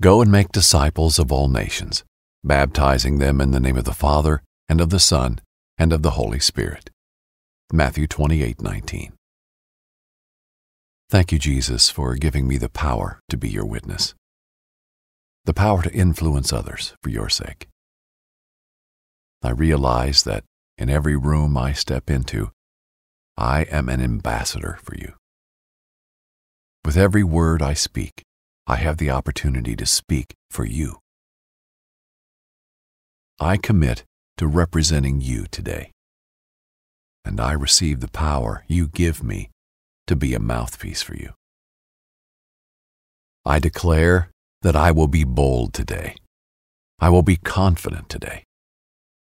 Go and make disciples of all nations, baptizing them in the name of the Father, and of the Son, and of the Holy Spirit. Matthew 28:19. Thank you, Jesus, for giving me the power to be your witness, the power to influence others for your sake. I realize that in every room I step into, I am an ambassador for you. With every word I speak, I have the opportunity to speak for you. I commit to representing you today, and I receive the power you give me to be a mouthpiece for you. I declare that I will be bold today. I will be confident today.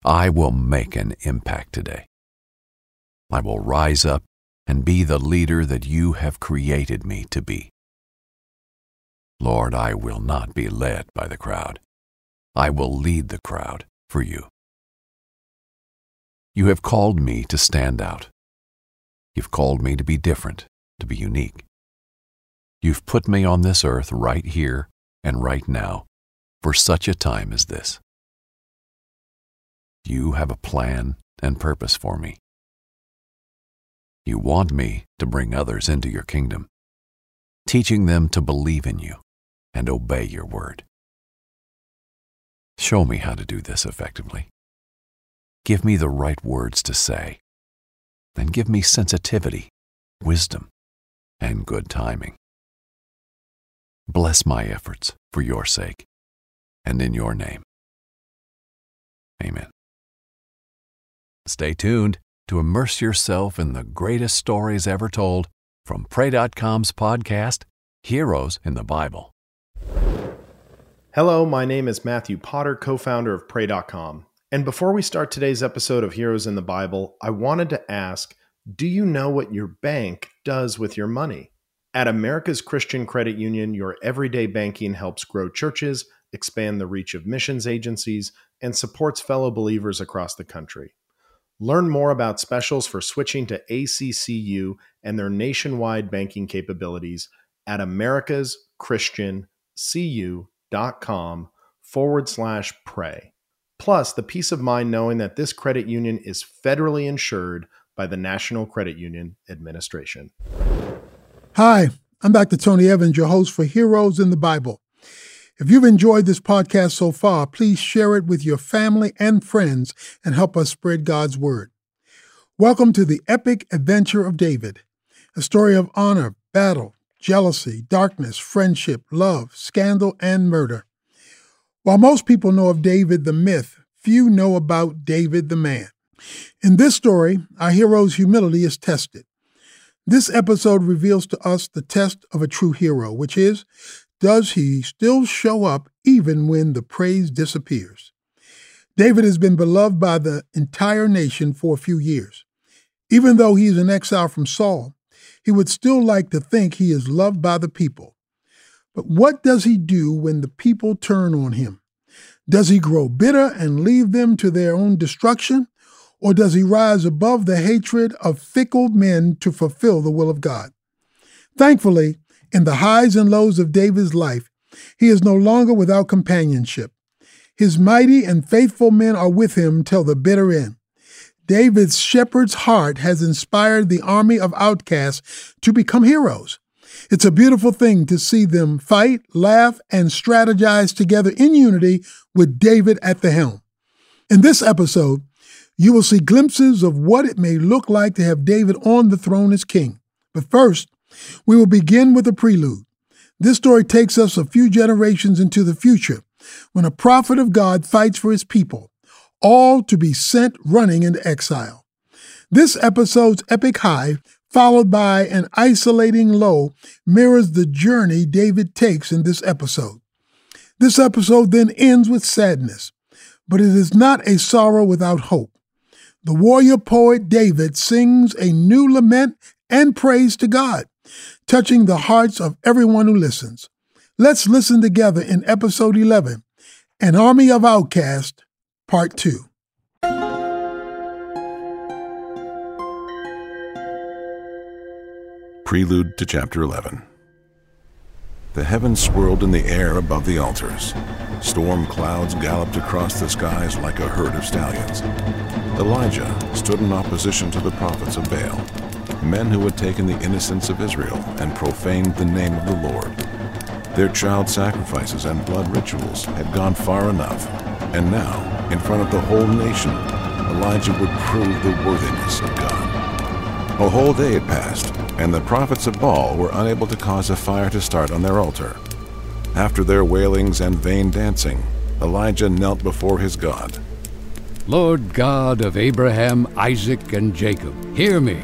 I will make an impact today. I will rise up and be the leader that you have created me to be. Lord, I will not be led by the crowd. I will lead the crowd for you. You have called me to stand out. You've called me to be different, to be unique. You've put me on this earth right here and right now for such a time as this. You have a plan and purpose for me. You want me to bring others into your kingdom, teaching them to believe in you and obey your word. Show me how to do this effectively. Give me the right words to say, and give me sensitivity, wisdom, and good timing. Bless my efforts for your sake and in your name. Amen. Stay tuned to immerse yourself in the greatest stories ever told from Pray.com's podcast, Heroes in the Bible. Hello, my name is Matthew Potter, co founder of Pray.com. And before we start today's episode of Heroes in the Bible, I wanted to ask Do you know what your bank does with your money? At America's Christian Credit Union, your everyday banking helps grow churches, expand the reach of missions agencies, and supports fellow believers across the country. Learn more about specials for switching to ACCU and their nationwide banking capabilities at americaschristiancu.com forward slash pray. Plus, the peace of mind knowing that this credit union is federally insured by the National Credit Union Administration. Hi, I'm Dr. Tony Evans, your host for Heroes in the Bible. If you've enjoyed this podcast so far, please share it with your family and friends and help us spread God's word. Welcome to the epic adventure of David, a story of honor, battle, jealousy, darkness, friendship, love, scandal, and murder. While most people know of David the myth, few know about David the man. In this story, our hero's humility is tested. This episode reveals to us the test of a true hero, which is does he still show up even when the praise disappears? David has been beloved by the entire nation for a few years. Even though he is in exile from Saul, he would still like to think he is loved by the people. But what does he do when the people turn on him? Does he grow bitter and leave them to their own destruction? Or does he rise above the hatred of fickle men to fulfill the will of God? Thankfully, in the highs and lows of David's life, he is no longer without companionship. His mighty and faithful men are with him till the bitter end. David's shepherd's heart has inspired the army of outcasts to become heroes. It's a beautiful thing to see them fight, laugh, and strategize together in unity with David at the helm. In this episode, you will see glimpses of what it may look like to have David on the throne as king. But first, we will begin with a prelude. This story takes us a few generations into the future when a prophet of God fights for his people, all to be sent running into exile. This episode's epic high, followed by an isolating low, mirrors the journey David takes in this episode. This episode then ends with sadness, but it is not a sorrow without hope. The warrior poet David sings a new lament and praise to God touching the hearts of everyone who listens. Let's listen together in episode 11 An Army of Outcasts, Part 2. Prelude to Chapter 11. The heavens swirled in the air above the altars. Storm clouds galloped across the skies like a herd of stallions. Elijah stood in opposition to the prophets of Baal, men who had taken the innocence of Israel and profaned the name of the Lord. Their child sacrifices and blood rituals had gone far enough, and now, in front of the whole nation, Elijah would prove the worthiness of God. A whole day had passed, and the prophets of Baal were unable to cause a fire to start on their altar. After their wailings and vain dancing, Elijah knelt before his God. Lord God of Abraham, Isaac, and Jacob, hear me.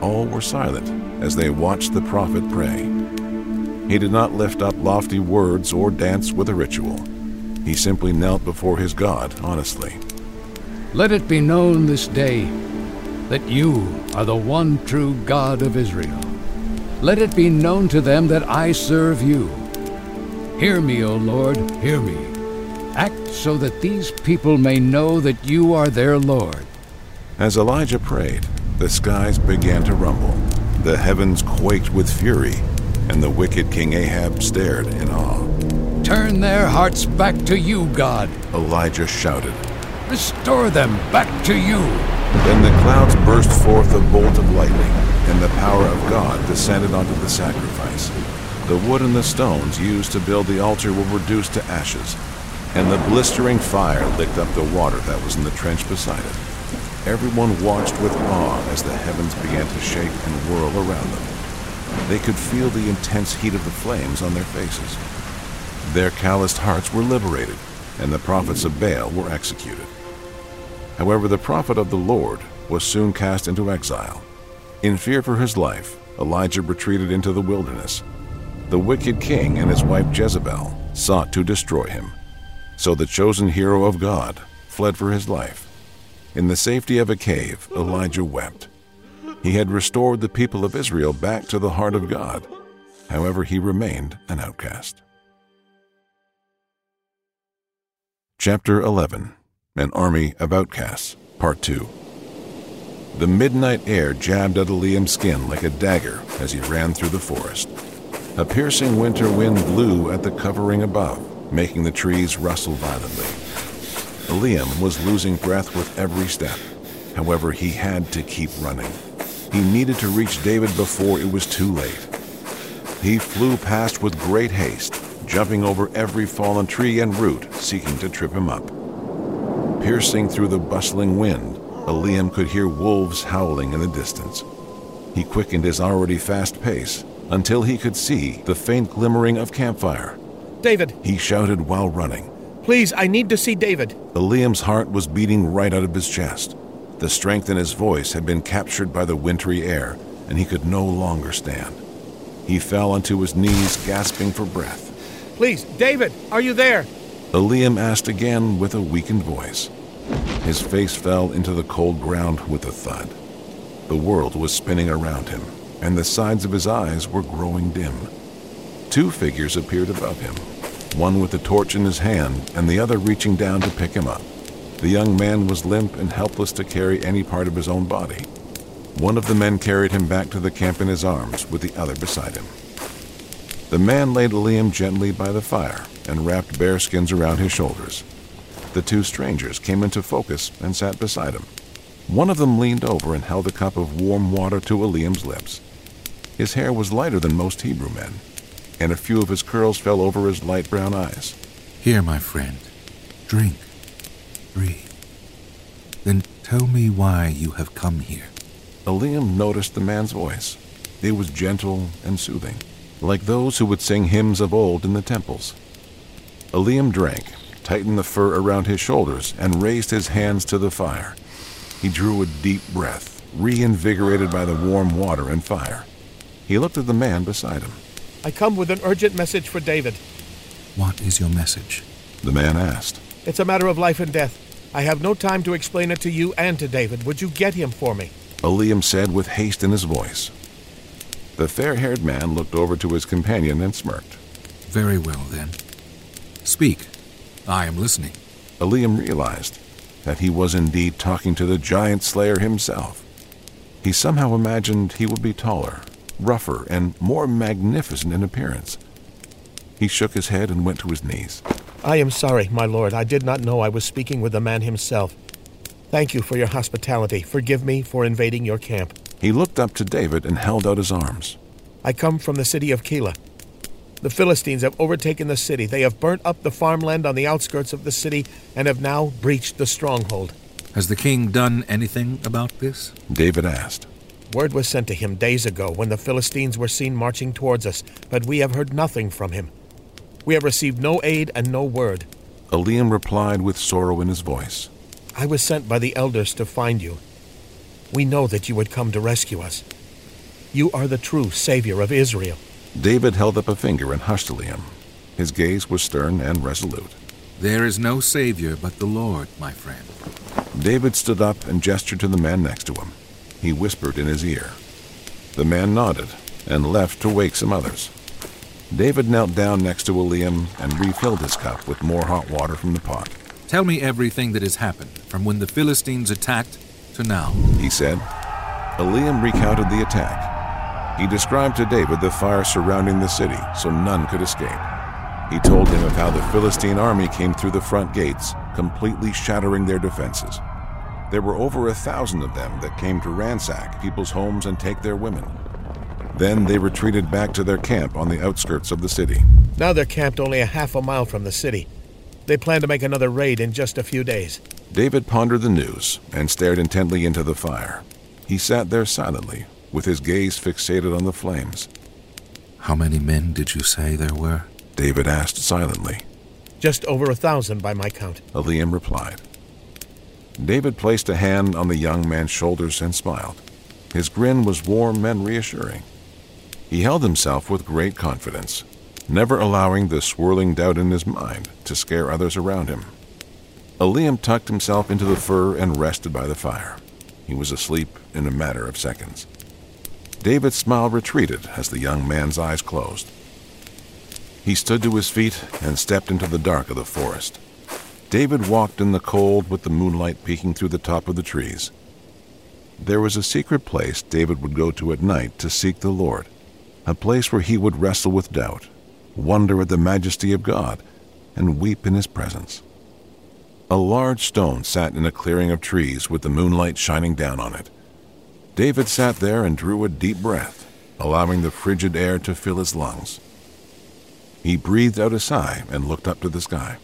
All were silent as they watched the prophet pray. He did not lift up lofty words or dance with a ritual. He simply knelt before his God honestly. Let it be known this day that you are the one true God of Israel. Let it be known to them that I serve you. Hear me, O Lord, hear me. Act so that these people may know that you are their Lord. As Elijah prayed, the skies began to rumble. The heavens quaked with fury, and the wicked King Ahab stared in awe. Turn their hearts back to you, God. Elijah shouted. Restore them back to you. Then the clouds burst forth a bolt of lightning, and the power of God descended onto the sacrifice. The wood and the stones used to build the altar were reduced to ashes, and the blistering fire licked up the water that was in the trench beside it. Everyone watched with awe as the heavens began to shake and whirl around them. They could feel the intense heat of the flames on their faces. Their calloused hearts were liberated, and the prophets of Baal were executed. However, the prophet of the Lord was soon cast into exile. In fear for his life, Elijah retreated into the wilderness. The wicked king and his wife Jezebel sought to destroy him. So the chosen hero of God fled for his life. In the safety of a cave, Elijah wept. He had restored the people of Israel back to the heart of God. However, he remained an outcast. Chapter 11 an Army of Outcasts, Part 2. The midnight air jabbed at Eliam's skin like a dagger as he ran through the forest. A piercing winter wind blew at the covering above, making the trees rustle violently. Liam was losing breath with every step. However, he had to keep running. He needed to reach David before it was too late. He flew past with great haste, jumping over every fallen tree and root, seeking to trip him up. Piercing through the bustling wind, Eliam could hear wolves howling in the distance. He quickened his already fast pace until he could see the faint glimmering of campfire. David! He shouted while running. Please, I need to see David. Eliam's heart was beating right out of his chest. The strength in his voice had been captured by the wintry air, and he could no longer stand. He fell onto his knees, gasping for breath. Please, David, are you there? Eliam asked again with a weakened voice. His face fell into the cold ground with a thud. The world was spinning around him, and the sides of his eyes were growing dim. Two figures appeared above him, one with a torch in his hand and the other reaching down to pick him up. The young man was limp and helpless to carry any part of his own body. One of the men carried him back to the camp in his arms, with the other beside him. The man laid Eliam gently by the fire and wrapped bearskins around his shoulders. The two strangers came into focus and sat beside him. One of them leaned over and held a cup of warm water to Eliam's lips. His hair was lighter than most Hebrew men, and a few of his curls fell over his light brown eyes. Here, my friend. Drink. Breathe. Then tell me why you have come here. Eliam noticed the man's voice. It was gentle and soothing like those who would sing hymns of old in the temples. Eliam drank, tightened the fur around his shoulders, and raised his hands to the fire. He drew a deep breath, reinvigorated by the warm water and fire. He looked at the man beside him. I come with an urgent message for David. What is your message? The man asked. It's a matter of life and death. I have no time to explain it to you and to David. Would you get him for me? Eliam said with haste in his voice. The fair haired man looked over to his companion and smirked. Very well, then. Speak. I am listening. Eliam realized that he was indeed talking to the giant slayer himself. He somehow imagined he would be taller, rougher, and more magnificent in appearance. He shook his head and went to his knees. I am sorry, my lord. I did not know I was speaking with the man himself. Thank you for your hospitality. Forgive me for invading your camp. He looked up to David and held out his arms. I come from the city of Keilah. The Philistines have overtaken the city. They have burnt up the farmland on the outskirts of the city and have now breached the stronghold. Has the king done anything about this? David asked. Word was sent to him days ago when the Philistines were seen marching towards us, but we have heard nothing from him. We have received no aid and no word. Eliam replied with sorrow in his voice. I was sent by the elders to find you. We know that you would come to rescue us. You are the true Savior of Israel. David held up a finger and hushed Eliam. His gaze was stern and resolute. There is no Savior but the Lord, my friend. David stood up and gestured to the man next to him. He whispered in his ear. The man nodded and left to wake some others. David knelt down next to Eliam and refilled his cup with more hot water from the pot. Tell me everything that has happened from when the Philistines attacked now, he said. Eliam recounted the attack. He described to David the fire surrounding the city so none could escape. He told him of how the Philistine army came through the front gates, completely shattering their defenses. There were over a thousand of them that came to ransack people's homes and take their women. Then they retreated back to their camp on the outskirts of the city. Now they're camped only a half a mile from the city. They plan to make another raid in just a few days. David pondered the news and stared intently into the fire. He sat there silently, with his gaze fixated on the flames. How many men did you say there were? David asked silently. Just over a thousand by my count. Eliam replied. David placed a hand on the young man's shoulders and smiled. His grin was warm and reassuring. He held himself with great confidence, never allowing the swirling doubt in his mind to scare others around him. Eliam tucked himself into the fur and rested by the fire. He was asleep in a matter of seconds. David's smile retreated as the young man's eyes closed. He stood to his feet and stepped into the dark of the forest. David walked in the cold with the moonlight peeking through the top of the trees. There was a secret place David would go to at night to seek the Lord, a place where he would wrestle with doubt, wonder at the majesty of God, and weep in his presence. A large stone sat in a clearing of trees with the moonlight shining down on it. David sat there and drew a deep breath, allowing the frigid air to fill his lungs. He breathed out a sigh and looked up to the sky.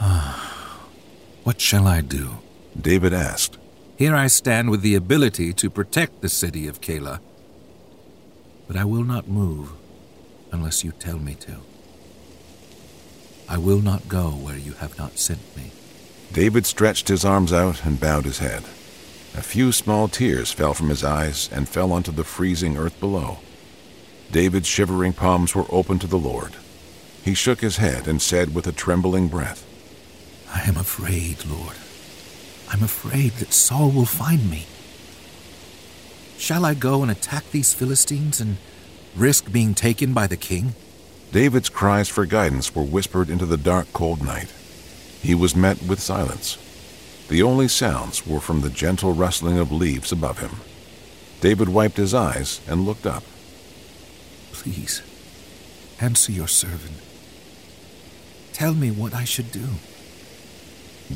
what shall I do? David asked. Here I stand with the ability to protect the city of Keilah, but I will not move unless you tell me to. I will not go where you have not sent me. David stretched his arms out and bowed his head. A few small tears fell from his eyes and fell onto the freezing earth below. David's shivering palms were open to the Lord. He shook his head and said with a trembling breath, I am afraid, Lord. I'm afraid that Saul will find me. Shall I go and attack these Philistines and risk being taken by the king? David's cries for guidance were whispered into the dark, cold night. He was met with silence. The only sounds were from the gentle rustling of leaves above him. David wiped his eyes and looked up. Please, answer your servant. Tell me what I should do.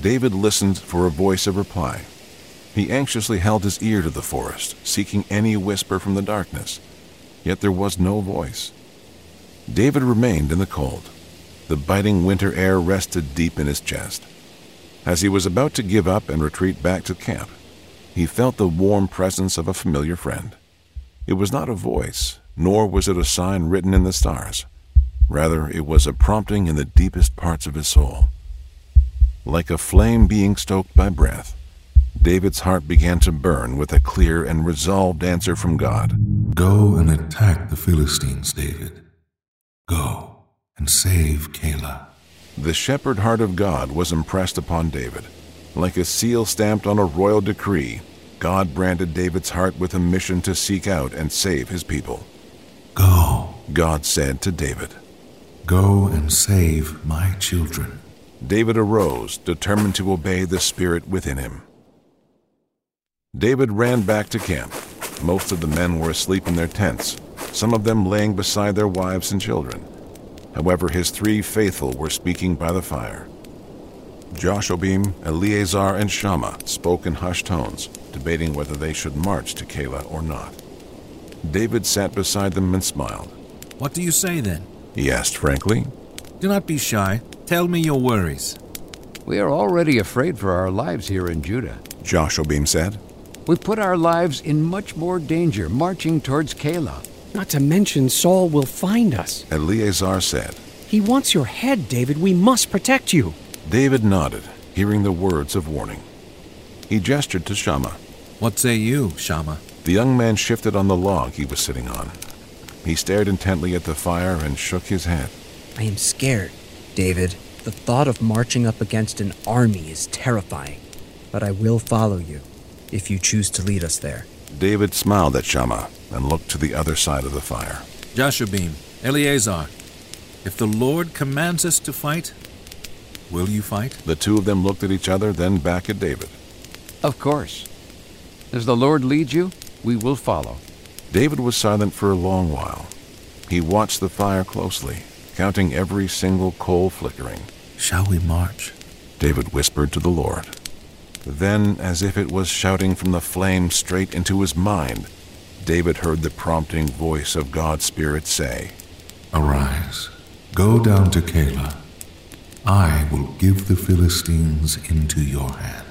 David listened for a voice of reply. He anxiously held his ear to the forest, seeking any whisper from the darkness. Yet there was no voice. David remained in the cold. The biting winter air rested deep in his chest. As he was about to give up and retreat back to camp, he felt the warm presence of a familiar friend. It was not a voice, nor was it a sign written in the stars. Rather, it was a prompting in the deepest parts of his soul. Like a flame being stoked by breath, David's heart began to burn with a clear and resolved answer from God. Go and attack the Philistines, David. Go and save Keilah. The shepherd heart of God was impressed upon David. Like a seal stamped on a royal decree, God branded David's heart with a mission to seek out and save his people. Go, God said to David. Go and save my children. David arose, determined to obey the spirit within him. David ran back to camp. Most of the men were asleep in their tents, some of them laying beside their wives and children. However, his three faithful were speaking by the fire. Jashobeam, Eleazar, and Shammah spoke in hushed tones, debating whether they should march to Keilah or not. David sat beside them and smiled. What do you say then? He asked frankly. Do not be shy. Tell me your worries. We are already afraid for our lives here in Judah. Jashobeam said. We put our lives in much more danger marching towards Keilah. Not to mention, Saul will find us. Eleazar said. He wants your head, David. We must protect you. David nodded, hearing the words of warning. He gestured to Shammah. What say you, Shammah? The young man shifted on the log he was sitting on. He stared intently at the fire and shook his head. I am scared, David. The thought of marching up against an army is terrifying. But I will follow you, if you choose to lead us there. David smiled at Shammah and looked to the other side of the fire. Joshua, Eleazar, if the Lord commands us to fight, will you fight? The two of them looked at each other, then back at David. Of course. As the Lord leads you, we will follow. David was silent for a long while. He watched the fire closely, counting every single coal flickering. Shall we march? David whispered to the Lord. Then, as if it was shouting from the flame straight into his mind, David heard the prompting voice of God's Spirit say, Arise, go down to Keilah. I will give the Philistines into your hand.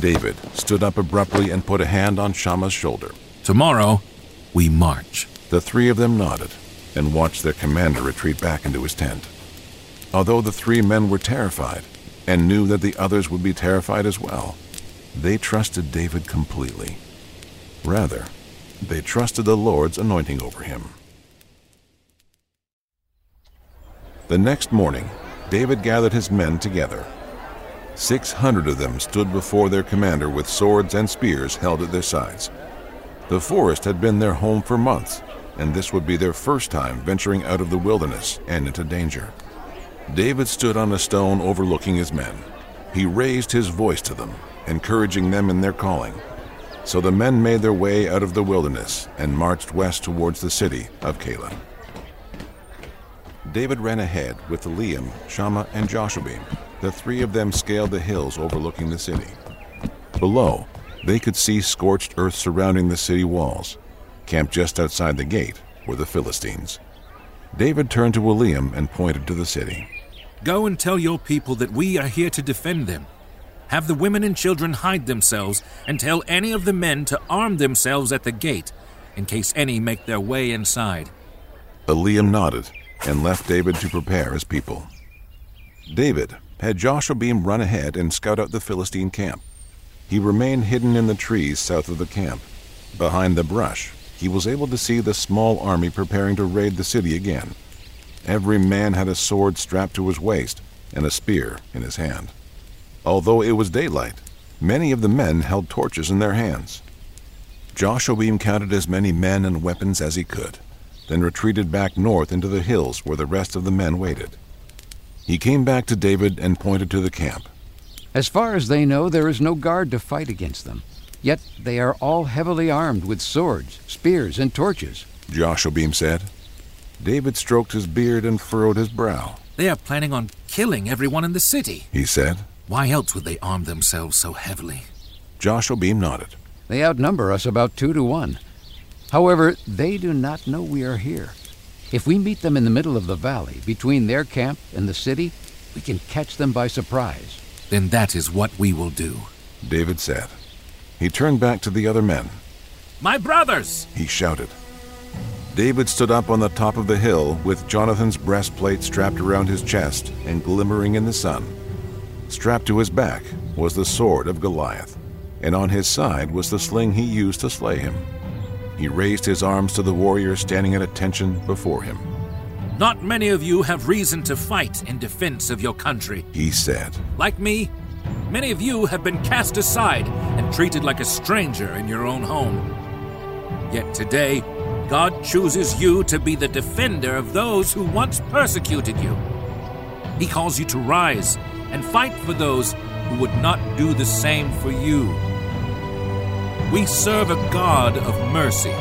David stood up abruptly and put a hand on Shammah's shoulder. Tomorrow, we march. The three of them nodded and watched their commander retreat back into his tent. Although the three men were terrified and knew that the others would be terrified as well, they trusted David completely. Rather, they trusted the Lord's anointing over him. The next morning, David gathered his men together. Six hundred of them stood before their commander with swords and spears held at their sides. The forest had been their home for months, and this would be their first time venturing out of the wilderness and into danger. David stood on a stone overlooking his men. He raised his voice to them, encouraging them in their calling. So the men made their way out of the wilderness and marched west towards the city of Keilah. David ran ahead with Eliam, Shammah, and Joshua. The three of them scaled the hills overlooking the city. Below, they could see scorched earth surrounding the city walls. Camped just outside the gate were the Philistines. David turned to Eliam and pointed to the city. Go and tell your people that we are here to defend them. Have the women and children hide themselves, and tell any of the men to arm themselves at the gate, in case any make their way inside. Eliam nodded and left David to prepare his people. David had Jashobeam run ahead and scout out the Philistine camp. He remained hidden in the trees south of the camp. Behind the brush, he was able to see the small army preparing to raid the city again. Every man had a sword strapped to his waist and a spear in his hand. Although it was daylight, many of the men held torches in their hands. Jashobeam counted as many men and weapons as he could, then retreated back north into the hills where the rest of the men waited. He came back to David and pointed to the camp. As far as they know, there is no guard to fight against them. Yet they are all heavily armed with swords, spears, and torches. Jashobeam said. David stroked his beard and furrowed his brow. They are planning on killing everyone in the city, he said. Why else would they arm themselves so heavily? Jashobeam nodded. They outnumber us about two to one. However, they do not know we are here. If we meet them in the middle of the valley, between their camp and the city, we can catch them by surprise. Then that is what we will do, David said. He turned back to the other men. My brothers! He shouted. David stood up on the top of the hill with Jonathan's breastplate strapped around his chest and glimmering in the sun. Strapped to his back was the sword of Goliath, and on his side was the sling he used to slay him. He raised his arms to the warrior standing at attention before him. Not many of you have reason to fight in defense of your country, he said. Like me, many of you have been cast aside and treated like a stranger in your own home. Yet today, God chooses you to be the defender of those who once persecuted you. He calls you to rise and fight for those who would not do the same for you. We serve a God of mercy.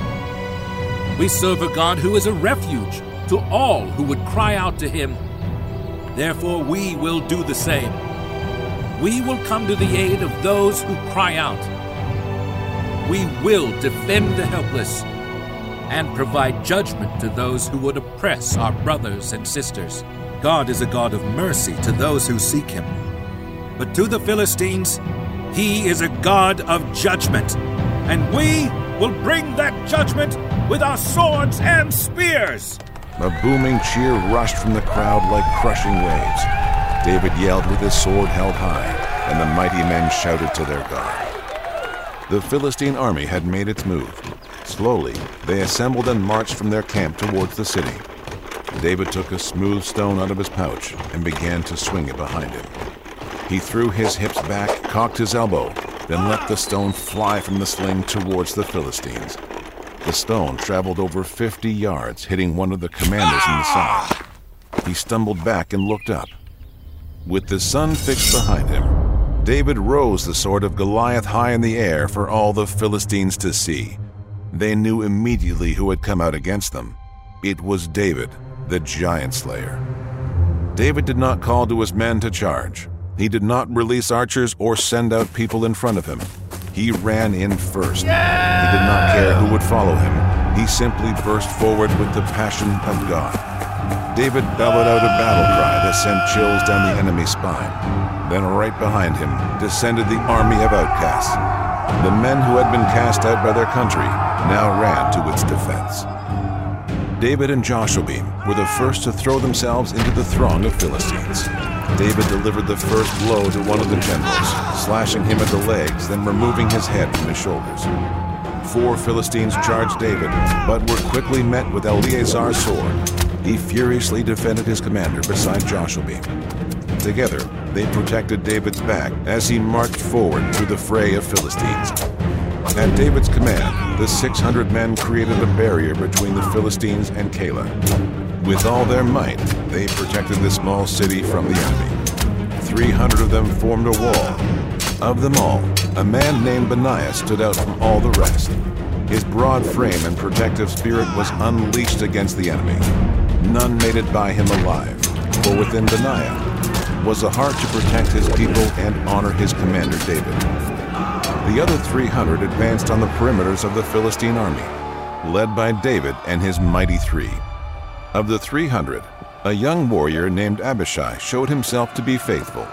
We serve a God who is a refuge to all who would cry out to him. Therefore, we will do the same. We will come to the aid of those who cry out. We will defend the helpless and provide judgment to those who would oppress our brothers and sisters. God is a God of mercy to those who seek him. But to the Philistines, he is a God of judgment, and we will bring that judgment with our swords and spears. A booming cheer rushed from the crowd like crushing waves. David yelled with his sword held high, and the mighty men shouted to their God. The Philistine army had made its move. Slowly, they assembled and marched from their camp towards the city. David took a smooth stone out of his pouch and began to swing it behind him. He threw his hips back, cocked his elbow, then let the stone fly from the sling towards the Philistines. The stone traveled over 50 yards, hitting one of the commanders in the side. He stumbled back and looked up. With the sun fixed behind him, David rose the sword of Goliath high in the air for all the Philistines to see. They knew immediately who had come out against them. It was David, the giant slayer. David did not call to his men to charge. He did not release archers or send out people in front of him. He ran in first. He did not care who would follow him. He simply burst forward with the passion of God. David bellowed out a battle cry that sent chills down the enemy's spine. Then, right behind him, descended the army of outcasts. The men who had been cast out by their country now ran to its defense. David and Joshua were the first to throw themselves into the throng of Philistines. David delivered the first blow to one of the generals, slashing him at the legs, then removing his head from his shoulders. Four Philistines charged David, but were quickly met with Eleazar's sword. He furiously defended his commander beside Joshua. Together, they protected David's back as he marched forward through the fray of Philistines. At David's command, the 600 men created a barrier between the Philistines and Keilah. With all their might, they protected the small city from the enemy. 300 of them formed a wall. Of them all, a man named Benaiah stood out from all the rest. His broad frame and protective spirit was unleashed against the enemy. None made it by him alive, for within Benaiah was a heart to protect his people and honor his commander David. The other 300 advanced on the perimeters of the Philistine army, led by David and his mighty three. Of the 300, a young warrior named Abishai showed himself to be faithful.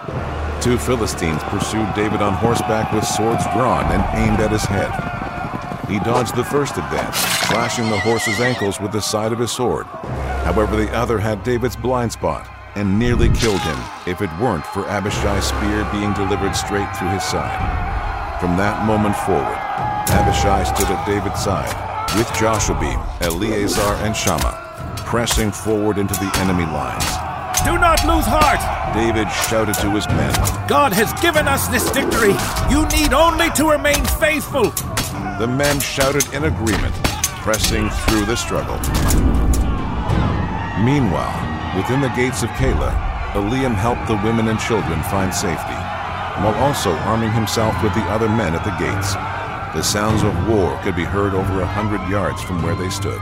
Two Philistines pursued David on horseback with swords drawn and aimed at his head. He dodged the first advance, slashing the horse's ankles with the side of his sword. However, the other had David's blind spot and nearly killed him if it weren't for Abishai's spear being delivered straight through his side. From that moment forward, Abishai stood at David's side, with Joshua, Eleazar, and Shammah, pressing forward into the enemy lines. Do not lose heart! David shouted to his men. God has given us this victory. You need only to remain faithful. The men shouted in agreement, pressing through the struggle. Meanwhile, within the gates of Keilah, Eliam helped the women and children find safety while also arming himself with the other men at the gates. The sounds of war could be heard over a hundred yards from where they stood.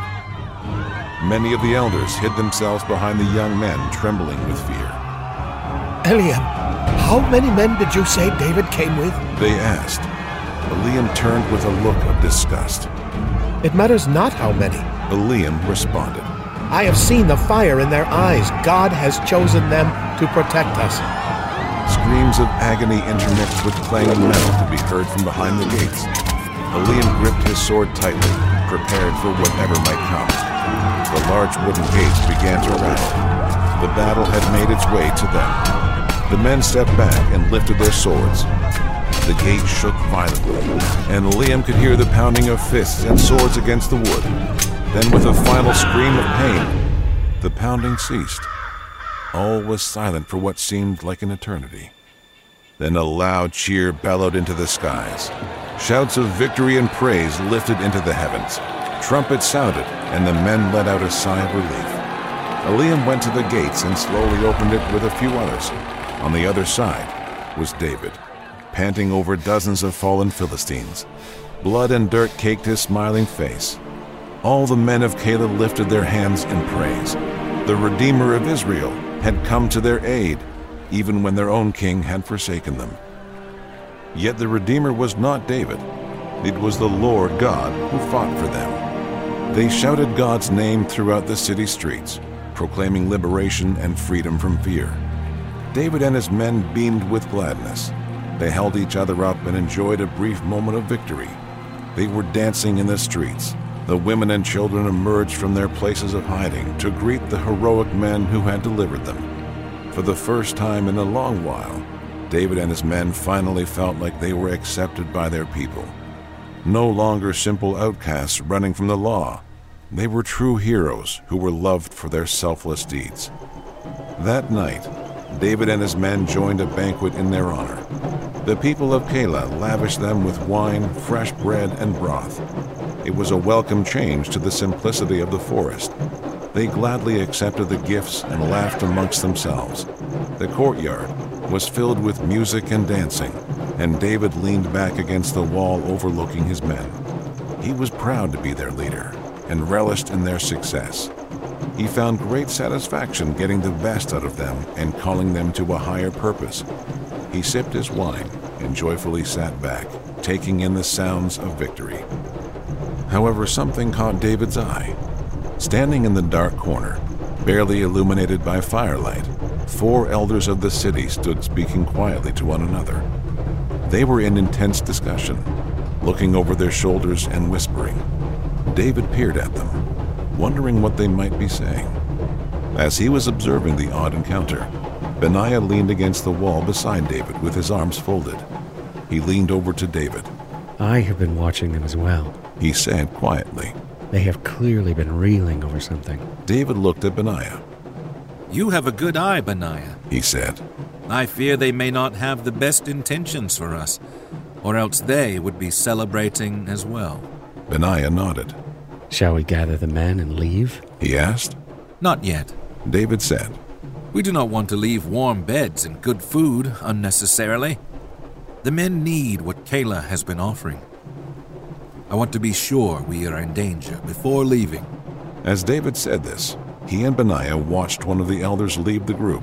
Many of the elders hid themselves behind the young men, trembling with fear. Eliam, how many men did you say David came with? They asked. Eliam turned with a look of disgust. It matters not how many. Eliam responded. I have seen the fire in their eyes. God has chosen them to protect us. Screams of agony intermixed with clanging metal could be heard from behind the gates. Eliam gripped his sword tightly, prepared for whatever might come. The large wooden gates began to rattle. The battle had made its way to them. The men stepped back and lifted their swords. The gate shook violently, and Eliam could hear the pounding of fists and swords against the wood. Then, with a final scream of pain, the pounding ceased. All was silent for what seemed like an eternity. Then a loud cheer bellowed into the skies. Shouts of victory and praise lifted into the heavens. Trumpets sounded, and the men let out a sigh of relief. Eliam went to the gates and slowly opened it with a few others. On the other side was David, panting over dozens of fallen Philistines. Blood and dirt caked his smiling face. all the men of Keilah lifted their hands in praise. The Redeemer of Israel had come to their aid, even when their own king had forsaken them. Yet the Redeemer was not David. It was the Lord God who fought for them. They shouted God's name throughout the city streets, proclaiming liberation and freedom from fear. David and his men beamed with gladness. They held each other up and enjoyed a brief moment of victory. They were dancing in the streets. The women and children emerged from their places of hiding to greet the heroic men who had delivered them. For the first time in a long while, David and his men finally felt like they were accepted by their people. No longer simple outcasts running from the law. They were true heroes who were loved for their selfless deeds. That night, David and his men joined a banquet in their honor. The people of Keilah lavished them with wine, fresh bread, and broth. It was a welcome change to the simplicity of the forest. They gladly accepted the gifts and laughed amongst themselves. The courtyard was filled with music and dancing, and David leaned back against the wall overlooking his men. He was proud to be their leader and relished in their success. He found great satisfaction getting the best out of them and calling them to a higher purpose. He sipped his wine and joyfully sat back, taking in the sounds of victory. However, something caught David's eye. Standing in the dark corner, barely illuminated by firelight, four elders of the city stood speaking quietly to one another. They were in intense discussion, looking over their shoulders and whispering. David peered at them, wondering what they might be saying. As he was observing the odd encounter, Benaiah leaned against the wall beside David with his arms folded. He leaned over to David. I have been watching them as well. He said quietly. They have clearly been reeling over something. David looked at Benaiah. You have a good eye, Benaiah, he said. I fear they may not have the best intentions for us, or else they would be celebrating as well. Benaiah nodded. Shall we gather the men and leave? He asked. Not yet. David said. We do not want to leave warm beds and good food unnecessarily. The men need what Keilah has been offering. I want to be sure we are in danger before leaving. As David said this, he and Benaiah watched one of the elders leave the group,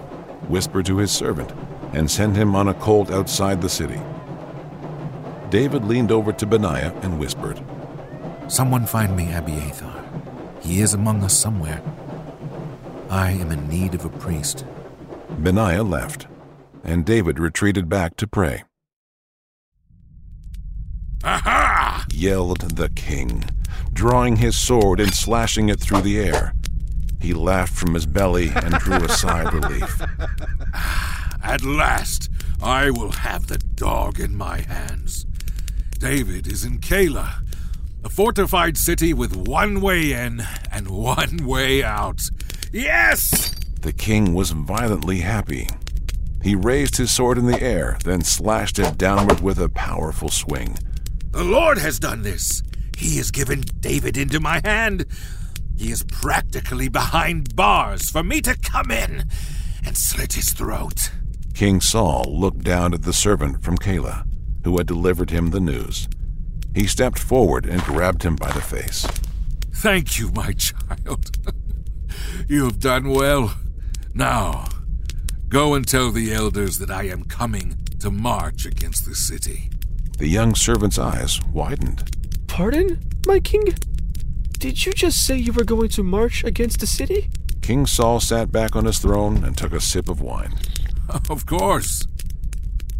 whisper to his servant, and send him on a colt outside the city. David leaned over to Benaiah and whispered, Someone find me Abiathar. He is among us somewhere. I am in need of a priest. Benaiah left, and David retreated back to pray. Aha! Yelled the king, drawing his sword and slashing it through the air. He laughed from his belly and drew a sigh of relief. Ah, at last, I will have the dog in my hands. David is in Keilah, a fortified city with one way in and one way out. Yes! The king was violently happy. He raised his sword in the air, then slashed it downward with a powerful swing. The Lord has done this. He has given David into my hand. He is practically behind bars for me to come in and slit his throat. King Saul looked down at the servant from Keilah, who had delivered him the news. He stepped forward and grabbed him by the face. Thank you, my child. you have done well. Now, go and tell the elders that I am coming to march against the city. The young servant's eyes widened. Pardon, my king? Did you just say you were going to march against the city? King Saul sat back on his throne and took a sip of wine. Of course.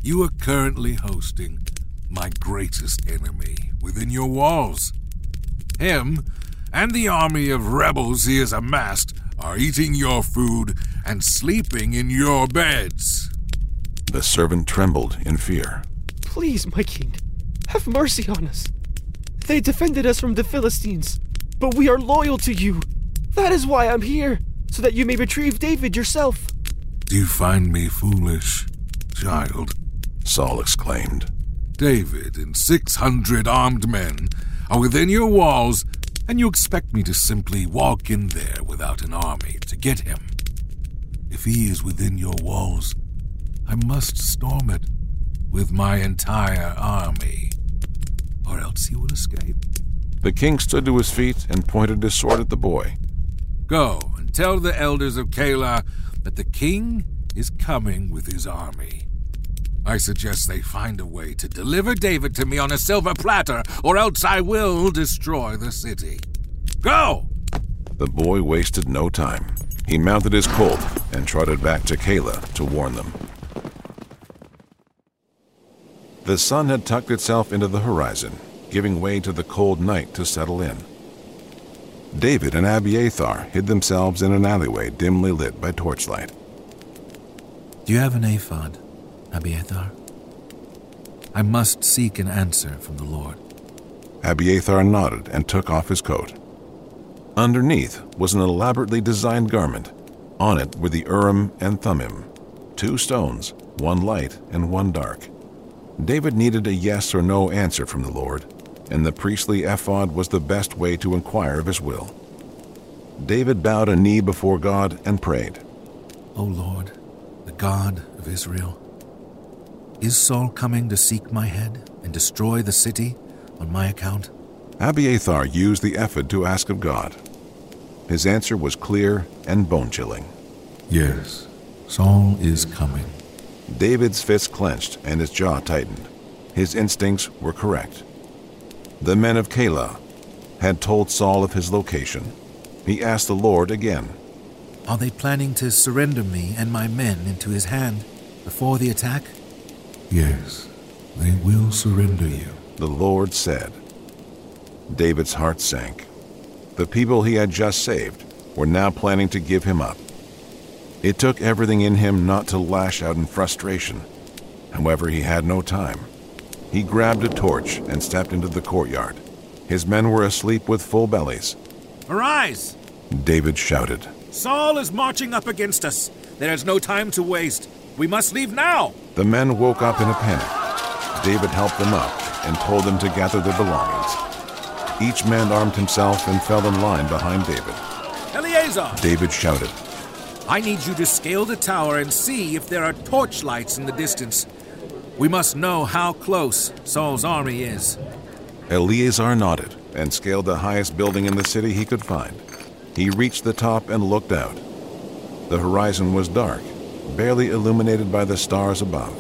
You are currently hosting my greatest enemy within your walls. Him and the army of rebels he has amassed are eating your food and sleeping in your beds. The servant trembled in fear. Please, my king, have mercy on us. They defended us from the Philistines, but we are loyal to you. That is why I'm here, so that you may retrieve David yourself. Do you find me foolish, child? Saul exclaimed. David and 600 armed men are within your walls, and you expect me to simply walk in there without an army to get him. If he is within your walls, I must storm it with my entire army, or else he will escape. The king stood to his feet and pointed his sword at the boy. Go and tell the elders of Keilah that the king is coming with his army. I suggest they find a way to deliver David to me on a silver platter, or else I will destroy the city. Go! The boy wasted no time. He mounted his colt and trotted back to Keilah to warn them. The sun had tucked itself into the horizon, giving way to the cold night to settle in. David and Abiathar hid themselves in an alleyway dimly lit by torchlight. Do you have an ephod, Abiathar? I must seek an answer from the Lord. Abiathar nodded and took off his coat. Underneath was an elaborately designed garment. On it were the Urim and Thummim, two stones, one light and one dark. David needed a yes or no answer from the Lord, and the priestly ephod was the best way to inquire of his will. David bowed a knee before God and prayed. O Lord, the God of Israel, is Saul coming to seek my head and destroy the city on my account? Abiathar used the ephod to ask of God. His answer was clear and bone chilling. Yes, Saul is coming. David's fist clenched and his jaw tightened. His instincts were correct. The men of Keilah had told Saul of his location. He asked the Lord again. Are they planning to surrender me and my men into his hand before the attack? Yes, they will surrender you. The Lord said. David's heart sank. The people he had just saved were now planning to give him up. It took everything in him not to lash out in frustration. However, he had no time. He grabbed a torch and stepped into the courtyard. His men were asleep with full bellies. Arise! David shouted. Saul is marching up against us. There is no time to waste. We must leave now. The men woke up in a panic. David helped them up and told them to gather their belongings. Each man armed himself and fell in line behind David. Eleazar! David shouted. I need you to scale the tower and see if there are torchlights in the distance. We must know how close Saul's army is. Eleazar nodded and scaled the highest building in the city he could find. He reached the top and looked out. The horizon was dark, barely illuminated by the stars above.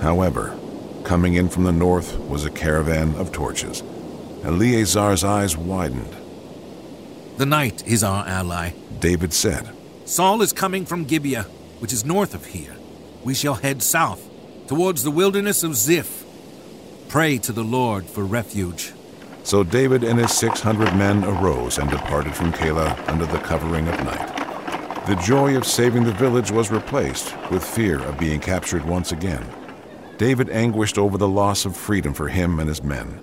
However, coming in from the north was a caravan of torches. Eleazar's eyes widened. The night is our ally, David said. Saul is coming from Gibeah, which is north of here. We shall head south, towards the wilderness of Ziph. Pray to the Lord for refuge. So David and his 600 men arose and departed from Keilah under the covering of night. The joy of saving the village was replaced with fear of being captured once again. David anguished over the loss of freedom for him and his men.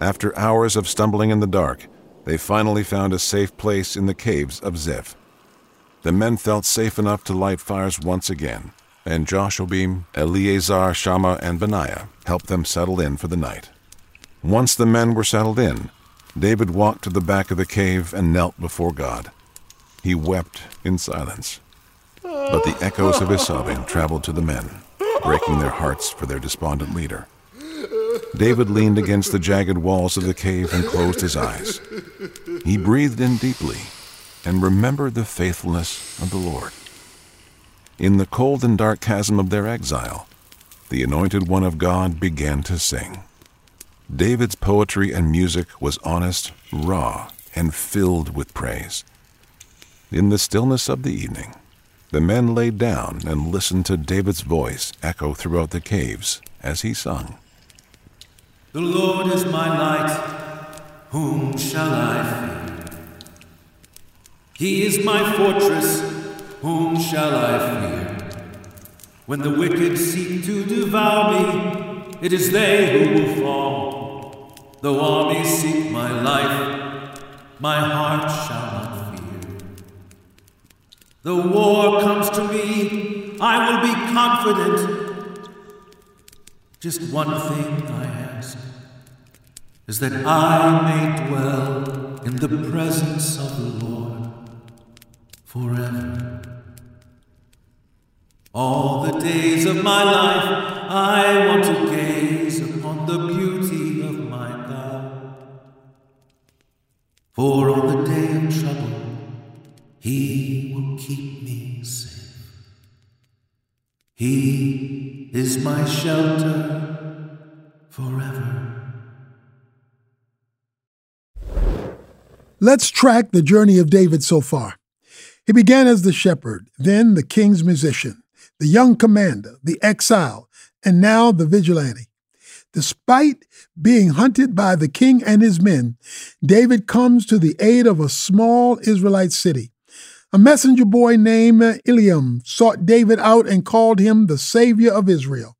After hours of stumbling in the dark, they finally found a safe place in the caves of Ziph. The men felt safe enough to light fires once again, and Jashobeam, Eleazar, Shammah, and Benaiah helped them settle in for the night. Once the men were settled in, David walked to the back of the cave and knelt before God. He wept in silence, but the echoes of his sobbing traveled to the men, breaking their hearts for their despondent leader. David leaned against the jagged walls of the cave and closed his eyes. He breathed in deeply and remembered the faithfulness of the Lord. In the cold and dark chasm of their exile, the anointed one of God began to sing. David's poetry and music was honest, raw, and filled with praise. In the stillness of the evening, the men lay down and listened to David's voice echo throughout the caves as he sung. The Lord is my light, whom shall I fear? He is my fortress, whom shall I fear? When the wicked seek to devour me, it is they who will fall. Though armies seek my life, my heart shall not fear. Though war comes to me, I will be confident. Just one thing I ask is that I may dwell in the presence of the Lord forever. All the days of my life I want to gaze upon the beauty of my God. For on the day of trouble, He will keep me safe. He is my shelter forever. Let's track the journey of David so far. He began as the shepherd, then the king's musician, the young commander, the exile, and now the vigilante. Despite being hunted by the king and his men, David comes to the aid of a small Israelite city. A messenger boy named Eliam sought David out and called him the savior of Israel.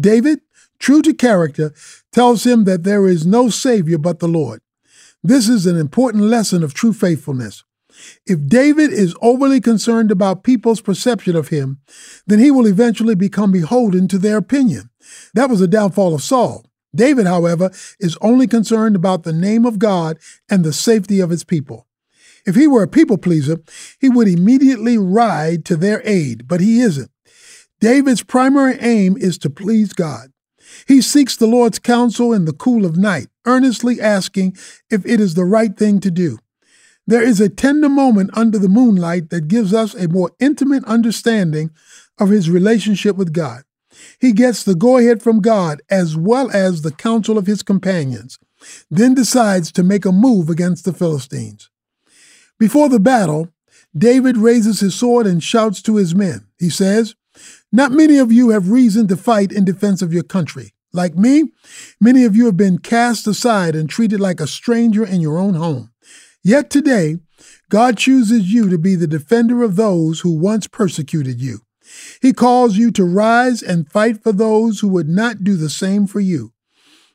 David, true to character, tells him that there is no savior but the Lord. This is an important lesson of true faithfulness. If David is overly concerned about people's perception of him, then he will eventually become beholden to their opinion. That was the downfall of Saul. David, however, is only concerned about the name of God and the safety of his people. If he were a people pleaser, he would immediately ride to their aid, but he isn't. David's primary aim is to please God. He seeks the Lord's counsel in the cool of night, earnestly asking if it is the right thing to do. There is a tender moment under the moonlight that gives us a more intimate understanding of his relationship with God. He gets the go ahead from God as well as the counsel of his companions, then decides to make a move against the Philistines. Before the battle, David raises his sword and shouts to his men. He says, Not many of you have reason to fight in defense of your country. Like me, many of you have been cast aside and treated like a stranger in your own home. Yet today, God chooses you to be the defender of those who once persecuted you. He calls you to rise and fight for those who would not do the same for you.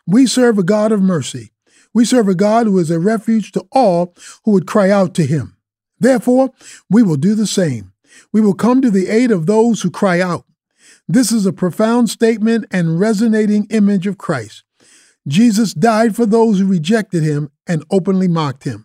We serve a God of mercy. We serve a God who is a refuge to all who would cry out to him. Therefore, we will do the same. We will come to the aid of those who cry out. This is a profound statement and resonating image of Christ. Jesus died for those who rejected him and openly mocked him.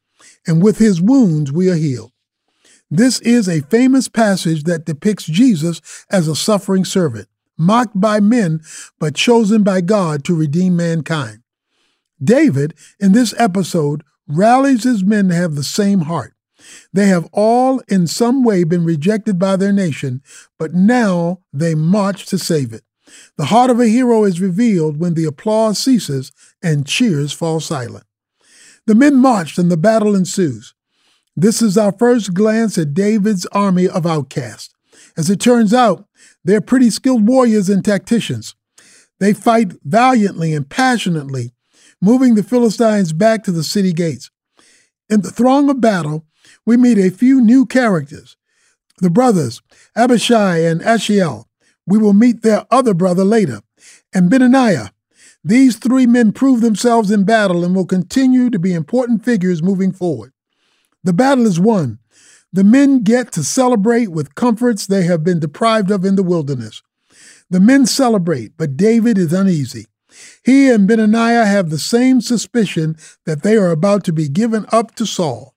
and with his wounds we are healed. This is a famous passage that depicts Jesus as a suffering servant, mocked by men, but chosen by God to redeem mankind. David, in this episode, rallies his men to have the same heart. They have all in some way been rejected by their nation, but now they march to save it. The heart of a hero is revealed when the applause ceases and cheers fall silent. The men marched and the battle ensues. This is our first glance at David's army of outcasts. As it turns out, they're pretty skilled warriors and tacticians. They fight valiantly and passionately, moving the Philistines back to the city gates. In the throng of battle, we meet a few new characters. The brothers, Abishai and Asahel. We will meet their other brother later. And Benaiah, these three men prove themselves in battle and will continue to be important figures moving forward. The battle is won. The men get to celebrate with comforts they have been deprived of in the wilderness. The men celebrate, but David is uneasy. He and Benaiah have the same suspicion that they are about to be given up to Saul.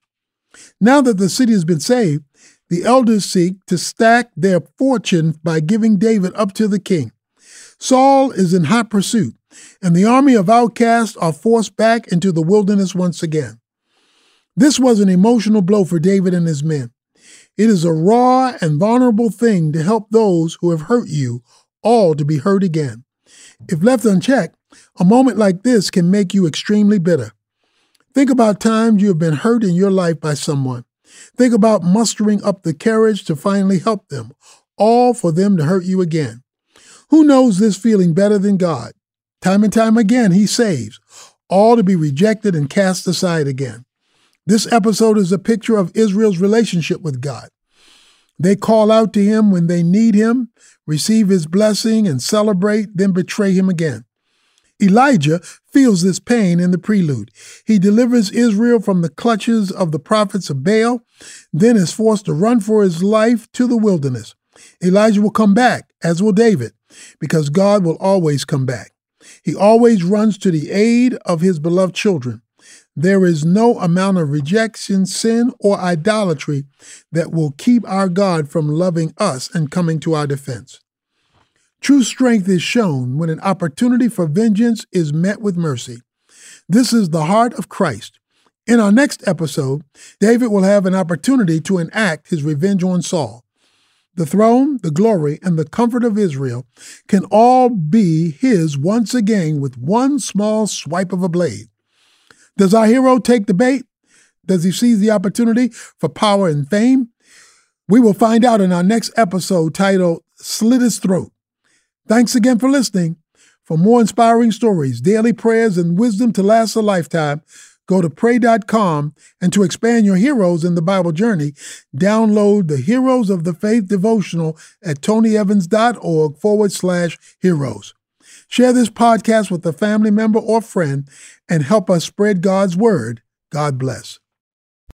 Now that the city has been saved, the elders seek to stack their fortune by giving David up to the king. Saul is in hot pursuit and the army of outcasts are forced back into the wilderness once again. This was an emotional blow for David and his men. It is a raw and vulnerable thing to help those who have hurt you all to be hurt again. If left unchecked, a moment like this can make you extremely bitter. Think about times you have been hurt in your life by someone. Think about mustering up the courage to finally help them, all for them to hurt you again. Who knows this feeling better than God? Time and time again, he saves, all to be rejected and cast aside again. This episode is a picture of Israel's relationship with God. They call out to him when they need him, receive his blessing, and celebrate, then betray him again. Elijah feels this pain in the prelude. He delivers Israel from the clutches of the prophets of Baal, then is forced to run for his life to the wilderness. Elijah will come back, as will David, because God will always come back. He always runs to the aid of his beloved children. There is no amount of rejection, sin, or idolatry that will keep our God from loving us and coming to our defense. True strength is shown when an opportunity for vengeance is met with mercy. This is the heart of Christ. In our next episode, David will have an opportunity to enact his revenge on Saul. The throne, the glory, and the comfort of Israel can all be his once again with one small swipe of a blade. Does our hero take the bait? Does he seize the opportunity for power and fame? We will find out in our next episode titled Slit His Throat. Thanks again for listening. For more inspiring stories, daily prayers, and wisdom to last a lifetime, go to pray.com and to expand your heroes in the Bible journey, download the Heroes of the Faith devotional at tonyevans.org forward slash heroes. Share this podcast with a family member or friend and help us spread God's word. God bless.